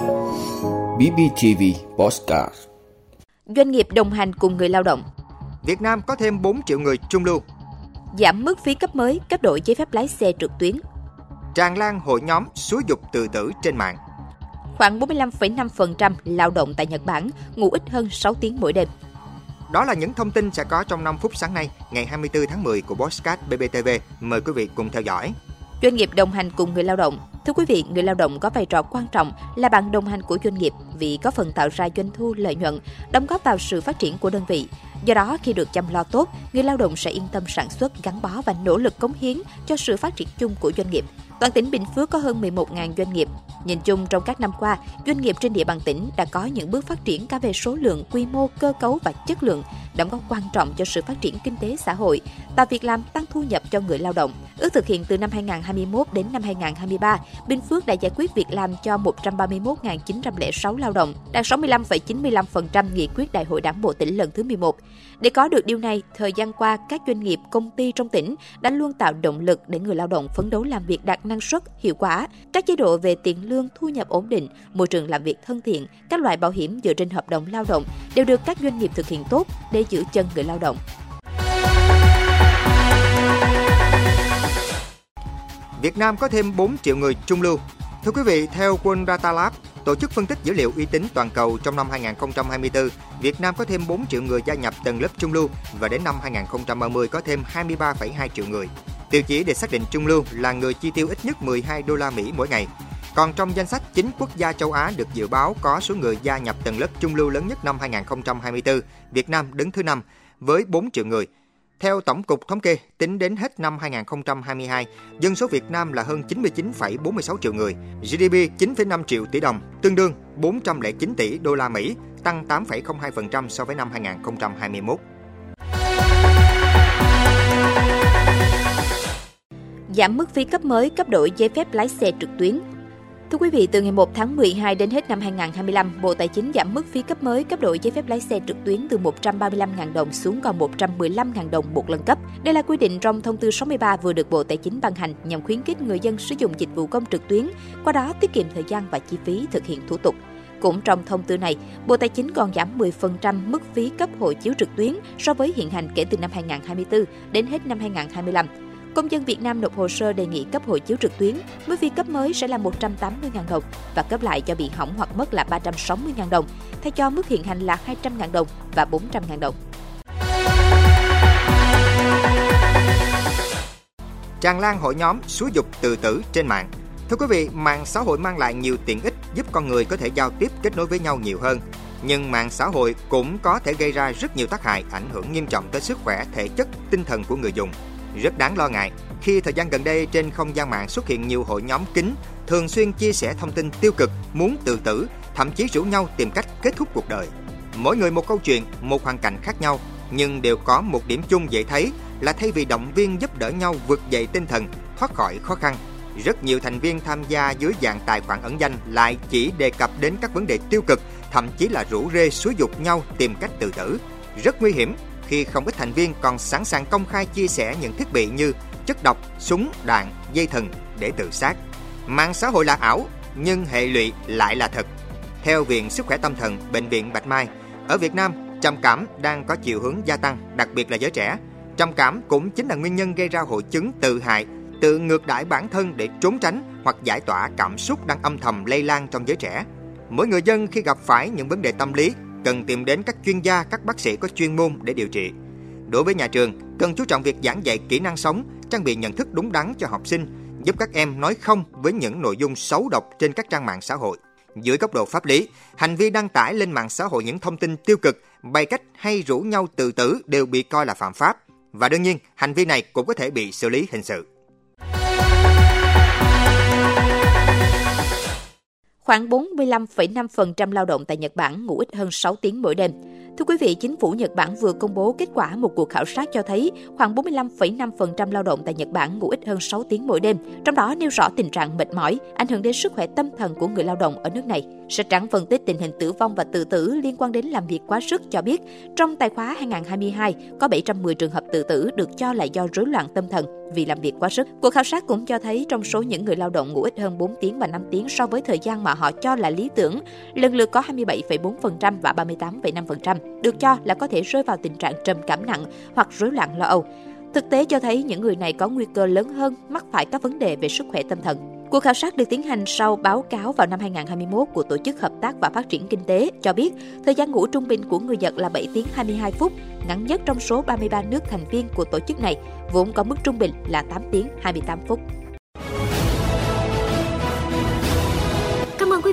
BBTV Postcard Doanh nghiệp đồng hành cùng người lao động Việt Nam có thêm 4 triệu người trung lưu. Giảm mức phí cấp mới, cấp đổi giấy phép lái xe trực tuyến Tràn lan hội nhóm xúi dục tự tử trên mạng. Khoảng 45,5% lao động tại Nhật Bản ngủ ít hơn 6 tiếng mỗi đêm. Đó là những thông tin sẽ có trong 5 phút sáng nay, ngày 24 tháng 10 của Postcard BBTV. Mời quý vị cùng theo dõi. Doanh nghiệp đồng hành cùng người lao động. Thưa quý vị, người lao động có vai trò quan trọng là bạn đồng hành của doanh nghiệp vì có phần tạo ra doanh thu lợi nhuận, đóng góp vào sự phát triển của đơn vị. Do đó, khi được chăm lo tốt, người lao động sẽ yên tâm sản xuất, gắn bó và nỗ lực cống hiến cho sự phát triển chung của doanh nghiệp. Toàn tỉnh Bình Phước có hơn 11.000 doanh nghiệp. Nhìn chung trong các năm qua, doanh nghiệp trên địa bàn tỉnh đã có những bước phát triển cả về số lượng, quy mô, cơ cấu và chất lượng, đóng góp quan trọng cho sự phát triển kinh tế xã hội, tạo việc làm tăng thu nhập cho người lao động. Ước thực hiện từ năm 2021 đến năm 2023, Bình Phước đã giải quyết việc làm cho 131.906 lao động, đạt 65,95% nghị quyết Đại hội Đảng bộ tỉnh lần thứ 11. Để có được điều này, thời gian qua, các doanh nghiệp, công ty trong tỉnh đã luôn tạo động lực để người lao động phấn đấu làm việc đạt năng suất, hiệu quả. Các chế độ về tiền lương, thu nhập ổn định, môi trường làm việc thân thiện, các loại bảo hiểm dựa trên hợp đồng lao động đều được các doanh nghiệp thực hiện tốt để giữ chân người lao động. Việt Nam có thêm 4 triệu người trung lưu. Thưa quý vị, theo World Data Lab, tổ chức phân tích dữ liệu uy tín toàn cầu trong năm 2024, Việt Nam có thêm 4 triệu người gia nhập tầng lớp trung lưu và đến năm 2030 có thêm 23,2 triệu người. Tiêu chí để xác định trung lưu là người chi tiêu ít nhất 12 đô la Mỹ mỗi ngày. Còn trong danh sách 9 quốc gia châu Á được dự báo có số người gia nhập tầng lớp trung lưu lớn nhất năm 2024, Việt Nam đứng thứ 5 với 4 triệu người. Theo Tổng cục Thống kê, tính đến hết năm 2022, dân số Việt Nam là hơn 99,46 triệu người, GDP 9,5 triệu tỷ đồng, tương đương 409 tỷ đô la Mỹ, tăng 8,02% so với năm 2021. Giảm mức phí cấp mới, cấp đổi giấy phép lái xe trực tuyến, Thưa quý vị, từ ngày 1 tháng 12 đến hết năm 2025, Bộ Tài chính giảm mức phí cấp mới cấp đổi giấy phép lái xe trực tuyến từ 135.000 đồng xuống còn 115.000 đồng một lần cấp. Đây là quy định trong thông tư 63 vừa được Bộ Tài chính ban hành nhằm khuyến khích người dân sử dụng dịch vụ công trực tuyến, qua đó tiết kiệm thời gian và chi phí thực hiện thủ tục. Cũng trong thông tư này, Bộ Tài chính còn giảm 10% mức phí cấp hộ chiếu trực tuyến so với hiện hành kể từ năm 2024 đến hết năm 2025. Công dân Việt Nam nộp hồ sơ đề nghị cấp hộ chiếu trực tuyến, mức phí cấp mới sẽ là 180.000 đồng và cấp lại cho bị hỏng hoặc mất là 360.000 đồng, thay cho mức hiện hành là 200.000 đồng và 400.000 đồng. Tràn lan hội nhóm xúi dục tự tử trên mạng. Thưa quý vị, mạng xã hội mang lại nhiều tiện ích giúp con người có thể giao tiếp kết nối với nhau nhiều hơn. Nhưng mạng xã hội cũng có thể gây ra rất nhiều tác hại ảnh hưởng nghiêm trọng tới sức khỏe, thể chất, tinh thần của người dùng. Rất đáng lo ngại khi thời gian gần đây trên không gian mạng xuất hiện nhiều hội nhóm kín thường xuyên chia sẻ thông tin tiêu cực, muốn tự tử, thậm chí rủ nhau tìm cách kết thúc cuộc đời. Mỗi người một câu chuyện, một hoàn cảnh khác nhau, nhưng đều có một điểm chung dễ thấy là thay vì động viên giúp đỡ nhau vượt dậy tinh thần, thoát khỏi khó khăn, rất nhiều thành viên tham gia dưới dạng tài khoản ẩn danh lại chỉ đề cập đến các vấn đề tiêu cực, thậm chí là rủ rê xúi dục nhau tìm cách tự tử. Rất nguy hiểm khi không ít thành viên còn sẵn sàng công khai chia sẻ những thiết bị như chất độc, súng, đạn, dây thần để tự sát. Mạng xã hội là ảo, nhưng hệ lụy lại là thật. Theo Viện Sức khỏe Tâm thần Bệnh viện Bạch Mai, ở Việt Nam, trầm cảm đang có chiều hướng gia tăng, đặc biệt là giới trẻ. Trầm cảm cũng chính là nguyên nhân gây ra hội chứng tự hại, tự ngược đãi bản thân để trốn tránh hoặc giải tỏa cảm xúc đang âm thầm lây lan trong giới trẻ. Mỗi người dân khi gặp phải những vấn đề tâm lý cần tìm đến các chuyên gia, các bác sĩ có chuyên môn để điều trị. Đối với nhà trường, cần chú trọng việc giảng dạy kỹ năng sống, trang bị nhận thức đúng đắn cho học sinh, giúp các em nói không với những nội dung xấu độc trên các trang mạng xã hội. Dưới góc độ pháp lý, hành vi đăng tải lên mạng xã hội những thông tin tiêu cực, bày cách hay rủ nhau tự tử đều bị coi là phạm pháp. Và đương nhiên, hành vi này cũng có thể bị xử lý hình sự. Khoảng 45,5% lao động tại Nhật Bản ngủ ít hơn 6 tiếng mỗi đêm. Thưa quý vị, chính phủ Nhật Bản vừa công bố kết quả một cuộc khảo sát cho thấy khoảng 45,5% lao động tại Nhật Bản ngủ ít hơn 6 tiếng mỗi đêm, trong đó nêu rõ tình trạng mệt mỏi, ảnh hưởng đến sức khỏe tâm thần của người lao động ở nước này. Sách trắng phân tích tình hình tử vong và tự tử liên quan đến làm việc quá sức cho biết, trong tài khóa 2022 có 710 trường hợp tự tử được cho là do rối loạn tâm thần vì làm việc quá sức. Cuộc khảo sát cũng cho thấy trong số những người lao động ngủ ít hơn 4 tiếng và 5 tiếng so với thời gian mà họ cho là lý tưởng, lần lượt có 27,4% và 38,5% được cho là có thể rơi vào tình trạng trầm cảm nặng hoặc rối loạn lo âu. Thực tế cho thấy những người này có nguy cơ lớn hơn mắc phải các vấn đề về sức khỏe tâm thần. Cuộc khảo sát được tiến hành sau báo cáo vào năm 2021 của Tổ chức Hợp tác và Phát triển Kinh tế cho biết thời gian ngủ trung bình của người Nhật là 7 tiếng 22 phút, ngắn nhất trong số 33 nước thành viên của tổ chức này, vốn có mức trung bình là 8 tiếng 28 phút.